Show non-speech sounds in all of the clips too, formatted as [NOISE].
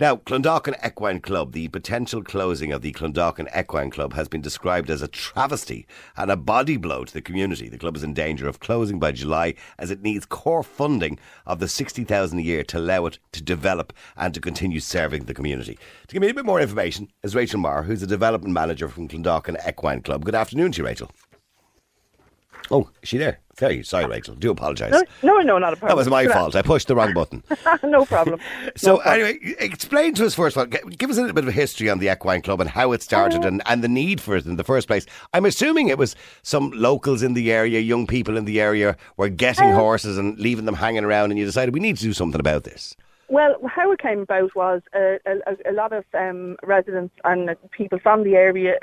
Now, Clondalkin Equine Club, the potential closing of the Clondalkin Equine Club has been described as a travesty and a body blow to the community. The club is in danger of closing by July as it needs core funding of the 60,000 a year to allow it to develop and to continue serving the community. To give me a bit more information is Rachel Maher, who's a development manager from Clondalkin Equine Club. Good afternoon to you, Rachel. Oh, is she there? Sorry, sorry, Rachel. Do apologise. No, no, no, not a problem. That was my fault. I pushed the wrong button. [LAUGHS] no problem. [LAUGHS] So No anyway, explain to us first of all. Give us a little bit of history on the equine club and how it started and, and the need for it in the first place. I'm assuming it was some locals in the area, young people in the area, were getting horses and leaving them hanging around, and you decided we need to do something about this. Well, how it came about was uh, a, a, lot of um, residents and people from the area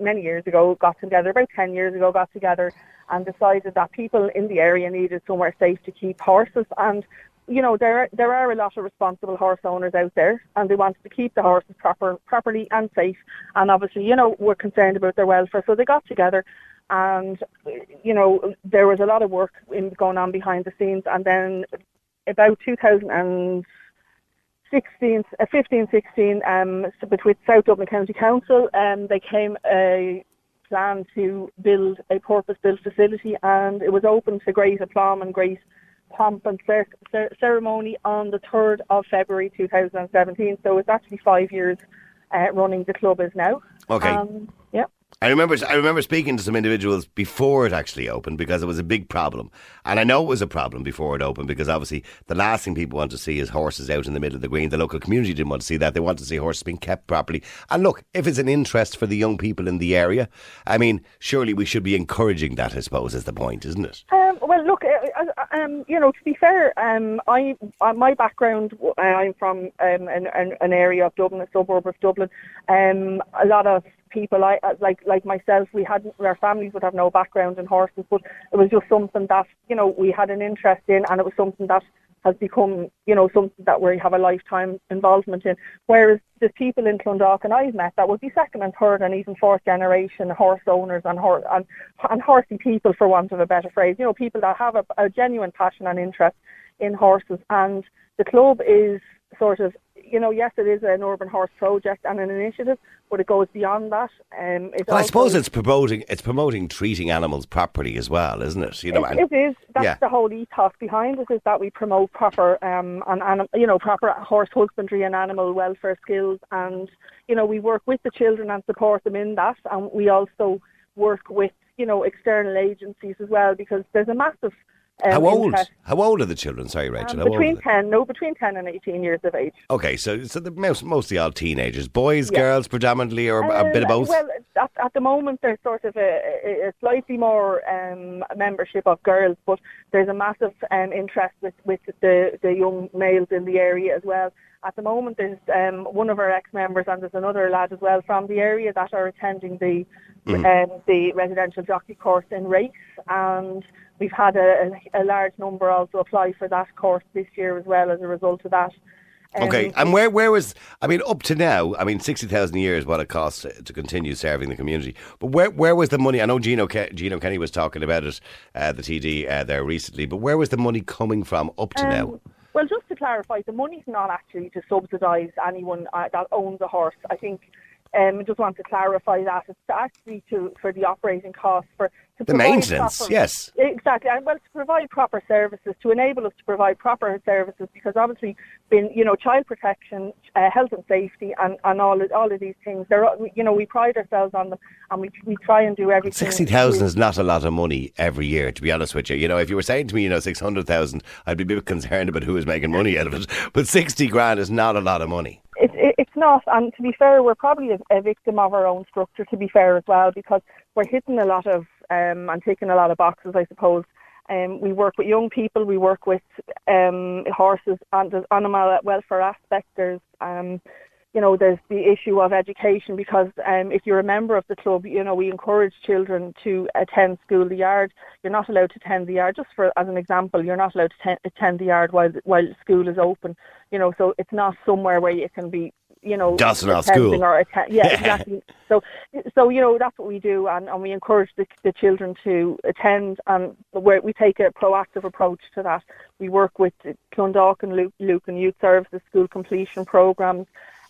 many years ago got together, about 10 years ago got together and decided that people in the area needed somewhere safe to keep horses. And you know there are, there are a lot of responsible horse owners out there and they wanted to keep the horses proper properly and safe. And obviously you know we're concerned about their welfare. So they got together and you know there was a lot of work in, going on behind the scenes. And then about 2016, uh, 15, 16, um, so with South Dublin County Council, um, they came a plan to build a purpose-built facility, and it was open to great aplomb and great pomp and cer- cer- ceremony on the 3rd of February 2017. So it's actually five years uh, running the club is now. Okay. Um, yeah. I remember I remember speaking to some individuals before it actually opened because it was a big problem. And I know it was a problem before it opened because obviously the last thing people want to see is horses out in the middle of the green. The local community didn't want to see that. They want to see horses being kept properly. And look, if it's an interest for the young people in the area, I mean, surely we should be encouraging that, I suppose, is the point, isn't it? Um, well, look, uh, uh, um, you know, to be fair, um, I uh, my background, uh, I'm from um, an, an, an area of Dublin, a suburb of Dublin. Um, a lot of people, I uh, like like myself, we had our families would have no background in horses, but it was just something that you know we had an interest in, and it was something that has become, you know, something that we have a lifetime involvement in. Whereas the people in Clondalkin I've met that would be second and third and even fourth generation horse owners and horse and, and horsey people, for want of a better phrase. You know, people that have a, a genuine passion and interest in horses. And the club is sort of, you know, yes, it is an urban horse project and an initiative, but it goes beyond that. Um, it's Well, I suppose it's promoting it's promoting treating animals properly as well, isn't it? You know, it, and- it is. That's yeah. the whole ethos behind it is that we promote proper um and, and you know proper horse husbandry and animal welfare skills, and you know we work with the children and support them in that, and we also work with you know external agencies as well because there's a massive um, how old? How old are the children? Sorry, Rachel. Um, how old are between ten, no, between ten and eighteen years of age. Okay, so so they're most, mostly all teenagers, boys, Yeah. girls, predominantly, or a bit of Um, both. Well, at, at the moment there's sort of a, a a slightly more um, membership of girls, but there's a massive um, interest with, with the, the young males in the area as well. At the moment there's um, one of our ex-members and there's another lad as well from the area that are attending the um, the residential jockey course in race and we've had a, a, large number also apply for that course this year as well as a result of that. Um, Okay, and where where was I mean up to now? I mean sixty thousand a year is what it costs to, to continue serving the community. But where where was the money? I know Gino Ke- Gino Kenny was talking about it, uh, the TD uh, there recently. But where was the money coming from up to now? Um, to clarify, the money's not actually to subsidise anyone uh, that owns a horse. I think um, I just want to clarify that it's actually to for the operating costs for to The maintenance, proper- yes. exactly. And well, to provide proper services, to enable us to provide proper services, because obviously, been you know, child protection, uh, health and safety, and, and all of, all of these things. They're you know, we pride ourselves on them, and we we try and do everything. Sixty thousand is not a lot of money every year, to be honest with you. You know, if you were saying to me, you know, six hundred thousand, I'd be a bit concerned about who is making money out of it. But sixty grand is not a lot of money. Not, and to be fair, we're probably a, a victim of our own structure. To be fair as well, because we're hitting a lot of um, and ticking a lot of boxes, I suppose. Um, we work with young people, we work with um, horses, and there's animal welfare aspect. There's um, you know, there's the issue of education because um, if you're a member of the club, you know, we encourage children to attend school. The yard, you're not allowed to attend the yard. Just for as an example, you're not allowed to ten- attend the yard while while school is open. You know, so it's not somewhere where you can be you know, Dusting off school. or atten- [LAUGHS] yeah, exactly. So, so you know, that's what we do, and, and we encourage the, the children to attend, and where we take a proactive approach to that. We work with Clondalkin and Luke, Lucan Youth Services school completion programs.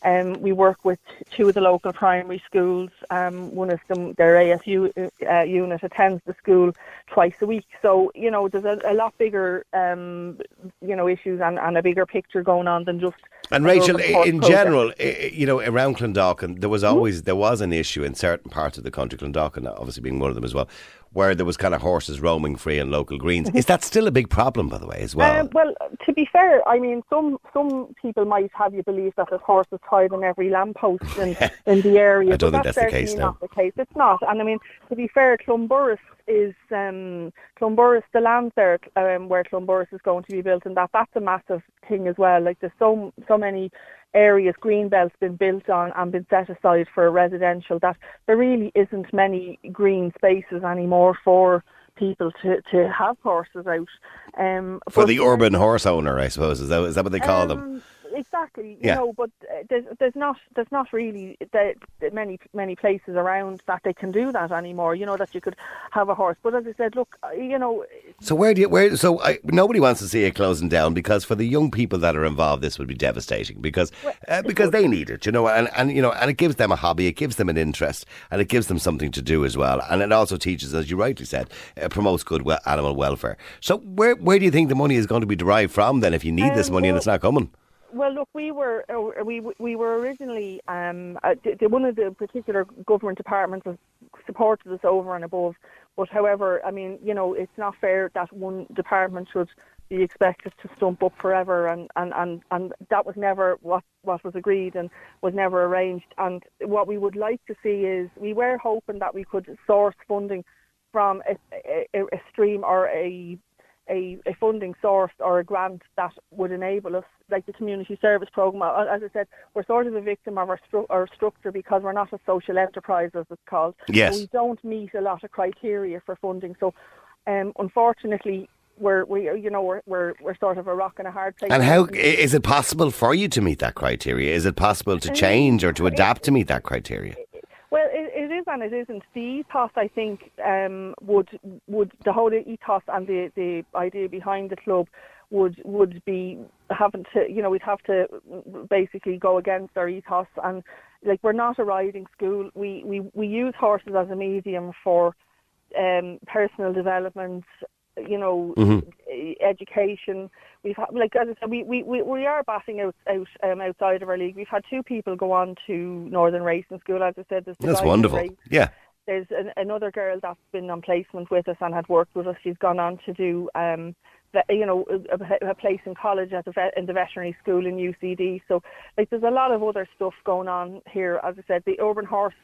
Um, we work with two of the local primary schools. Um, one of them, their ASD uh, unit, attends the school twice a week. So you know, there's a, a lot bigger, um, you know, issues and, and a bigger picture going on than just. And Rachel, in project. general, you know, around Clondalkin, there was Mm-hmm. always there was an issue in certain parts of the country, Clondalkin obviously being one of them as well, where there was kind of horses roaming free in local greens. Is that still a big problem, by the way, as well? Um, well, to be fair, I mean, some some people might have you believe that there's horses on every lamppost in, [LAUGHS] in the area. I don't but think that's the case, certainly no. not the case. It's not. And I mean, to be fair, Clonburris is um, Clonburris, the land there um, where Clonburris is going to be built, and that that's a massive thing as well. Like there's so so many areas, green belts been built on and been set aside for residential that there really isn't many green spaces anymore for people to, to have horses out. Um, For the urban horse owner, I suppose, is that, is that what they call them? Um, Exactly, Yeah. you know, but uh, there's there's not there's not really the many many places around that they can do that anymore. You know that you could have a horse, but as I said, look, uh, you know, So where do you where? So I, nobody wants to see it closing down because for the young people that are involved, this would be devastating because uh, because they need it, you know, and, and you know, and it gives them a hobby, it gives them an interest, and it gives them something to do as well, and it also teaches, as you rightly said, uh, promotes good we- animal welfare. So where where do you think the money is going to be derived from then? If you need this Um, money and it's not coming, Well, look, we were uh, we we were originally um, uh, the, the, one of the particular government departments has supported us over and above. But however, I mean, you know, it's not fair that one department should be expected to stump up forever, and and and, and that was never what what was agreed and was never arranged. And what we would like to see is we were hoping that we could source funding from a, a, a stream or a a, a funding source or a grant that would enable us, like the community service program. As I said, we're sort of a victim of our, stru- our structure because we're not a social enterprise, as it's called. Yes. We don't meet a lot of criteria for funding. So, um, unfortunately, we're we you know we're, we're we're sort of a rock and a hard place. and how is it possible for you to meet that criteria? Is it possible to change or to adapt to meet that criteria? Well, it, it is and it isn't. The ethos, I think, um, would would the whole ethos and the, the idea behind the club would would be having to, you know, we'd have to basically go against our ethos and like we're not a riding school. We we we use horses as a medium for um, personal development. You know, e- education. We've had, like as I said, we, we, we, we are batting out out um, outside of our league. We've had two people go on to Northern Racing School. As I said, the That's wonderful. raced Yeah. there's an, another girl that's been on placement with us and had worked with us. She's gone on to do, um, you know, a, a place in college at the vet, in the veterinary school in UCD. So, like, there's a lot of other stuff going on here. As I said, the urban horse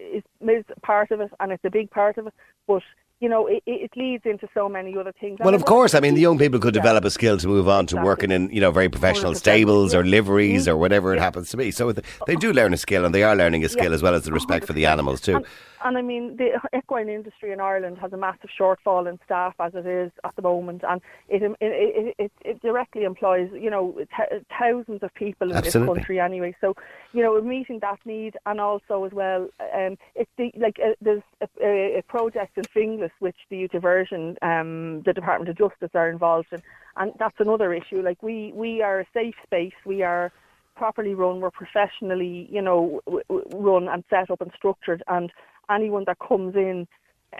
is, is part of it, and it's a big part of it. But you know, it, it leads into so many other things. Well, And of course. I mean, the young people could Yeah. develop a skill to move on to Exactly. working in, you know, very professional stables or yeah. liveries or whatever it happens to be. So they do learn a skill, and they are learning a skill Yeah. as well as the respect for the animals too. And, and I mean, the equine industry in Ireland has a massive shortfall in staff as it is at the moment, and it it it, it, directly employs you know th- thousands of people in Absolutely. this country anyway. So you know, meeting that need, and also as well, um, it's the like uh, there's a, a, a project in Which the youth diversion, um, the Department of Justice are involved in, and that's another issue. Like we we are a safe space, we are properly run, we're professionally, you know, w- run and set up and structured, and anyone that comes in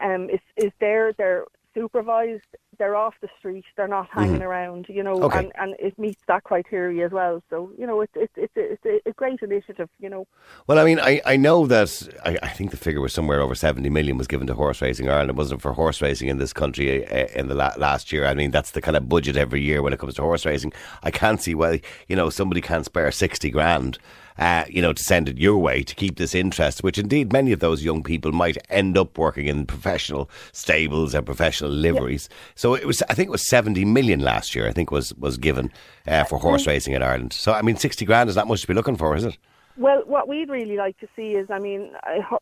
um, is is there. They're supervised. They're off the street. They're not hanging around, you know, Mm-hmm. Okay. and, and it meets that criteria as well. So you know, it's it's it's it's a, a great initiative, you know. Well, I mean, I, I know that I, I think the figure was somewhere over 70 million was given to horse racing Ireland. It wasn't for horse racing in this country uh, in the la- last year. I mean, that's the kind of budget every year when it comes to horse racing. I can't see why, you know, somebody can't spare 60 grand. Uh, you know, to send it your way to keep this interest, which indeed many of those young people might end up working in professional stables and professional liveries. So it was, I think it was 70 million last year, I think was, was given uh, for horse racing in Ireland. So, I mean, 60 grand is not much to be looking for, is it? Well, what we'd really like to see is, I mean,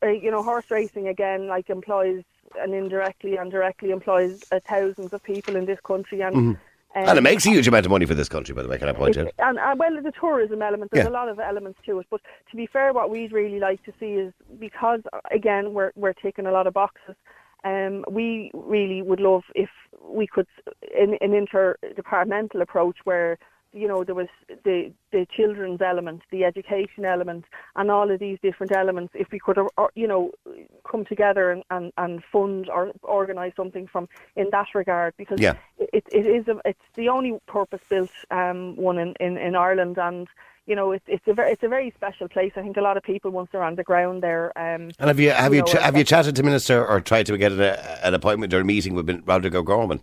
you know, horse racing again, like employs and indirectly and directly employs uh, thousands of people in this country, and Um, And it makes a huge amount of money for this country, by the way, can I point out? And well, the tourism element, there's Yeah. a lot of elements to it. But to be fair, what we'd really like to see is because again we're we're taking a lot of boxes. Um, we really would love if we could in an interdepartmental approach where you know there was the the children's element, the education element, and all of these different elements. If we could, or, you know, come together and, and, and fund or organise something from in that regard, because Yeah. it, it is a, it's the only purpose built um, one in, in, in Ireland and you know it's it's a very it's a very special place. I think a lot of people once they're on the ground there. Um, And have you have you, know, ch- have you uh, chatted to minister or tried to get an, uh, an appointment or a meeting with Roderic O'Gorman,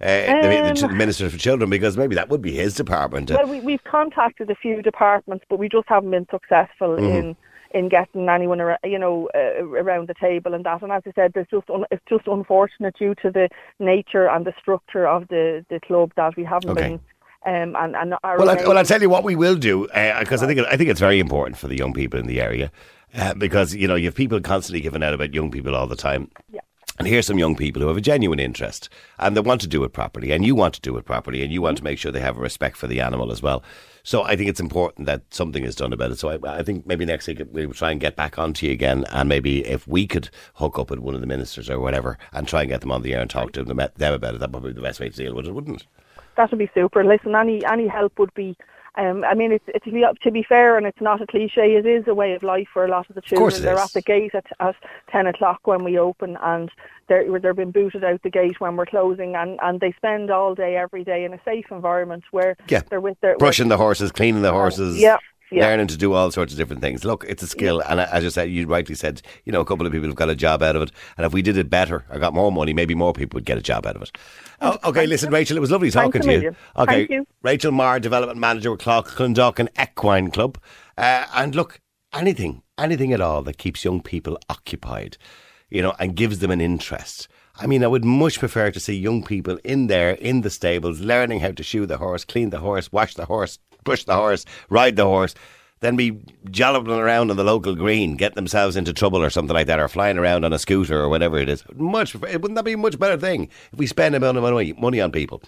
uh, the, the Um, minister for children, because maybe that would be his department. uh, Well, we, we've contacted a few departments, but we just haven't been successful Mm-hmm. in in getting anyone ar- you know uh, around the table and that. And as I said, there's just un- it's just unfortunate due to the nature and the structure of the, the club that we haven't Okay. been. Um, and and Well, I, well, I'll tell you what we will do because I think I think it's very important for the young people in the area uh, because you know you have people constantly giving out about young people all the time. Yeah. And here's some young people who have a genuine interest and they want to do it properly, and you want to do it properly, and you want to make sure they have a respect for the animal as well. So I think it's important that something is done about it. So I, I think maybe next week we'll try and get back onto you again, and maybe if we could hook up with one of the ministers or whatever and try and get them on the air and talk to them, them about it, that would be the best way to deal with it, wouldn't it? that would be super. Listen, any any help would be. Um, I mean, it's, it's to, be, to be fair, and it's not a cliche. It is a way of life for a lot of the children. it they're at the gate at, at ten o'clock when we open, and they're they're being booted out the gate when we're closing, and, and they spend all day, every day in a safe environment where Yeah. they're with their brushing the horses, cleaning the horses, yeah, yeah. learning to do all sorts of different things. Look, it's a skill, and as you said, you rightly said, you know, a couple of people have got a job out of it, and if we did it better or got more money, maybe more people would get a job out of it. Oh, okay, listen, Rachel, it was lovely talking Thanks to you. Okay, Thank you. Rachel Maher, development manager with Clondalkin Equine Club, uh, and look, anything, anything at all that keeps young people occupied, you know, and gives them an interest. I mean, I would much prefer to see young people in there, in the stables, learning how to shoe the horse, clean the horse, wash the horse, brush the horse, ride the horse, then be jollipping around on the local green, get themselves into trouble or something like that, or flying around on a scooter or whatever it is. Much, prefer- wouldn't that be a much better thing if we spend a amount of money, money on people?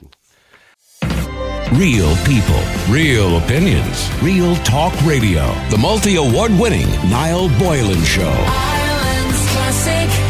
Real people, real opinions, real talk radio. The multi award winning Niall Boylan Show. Ireland's classic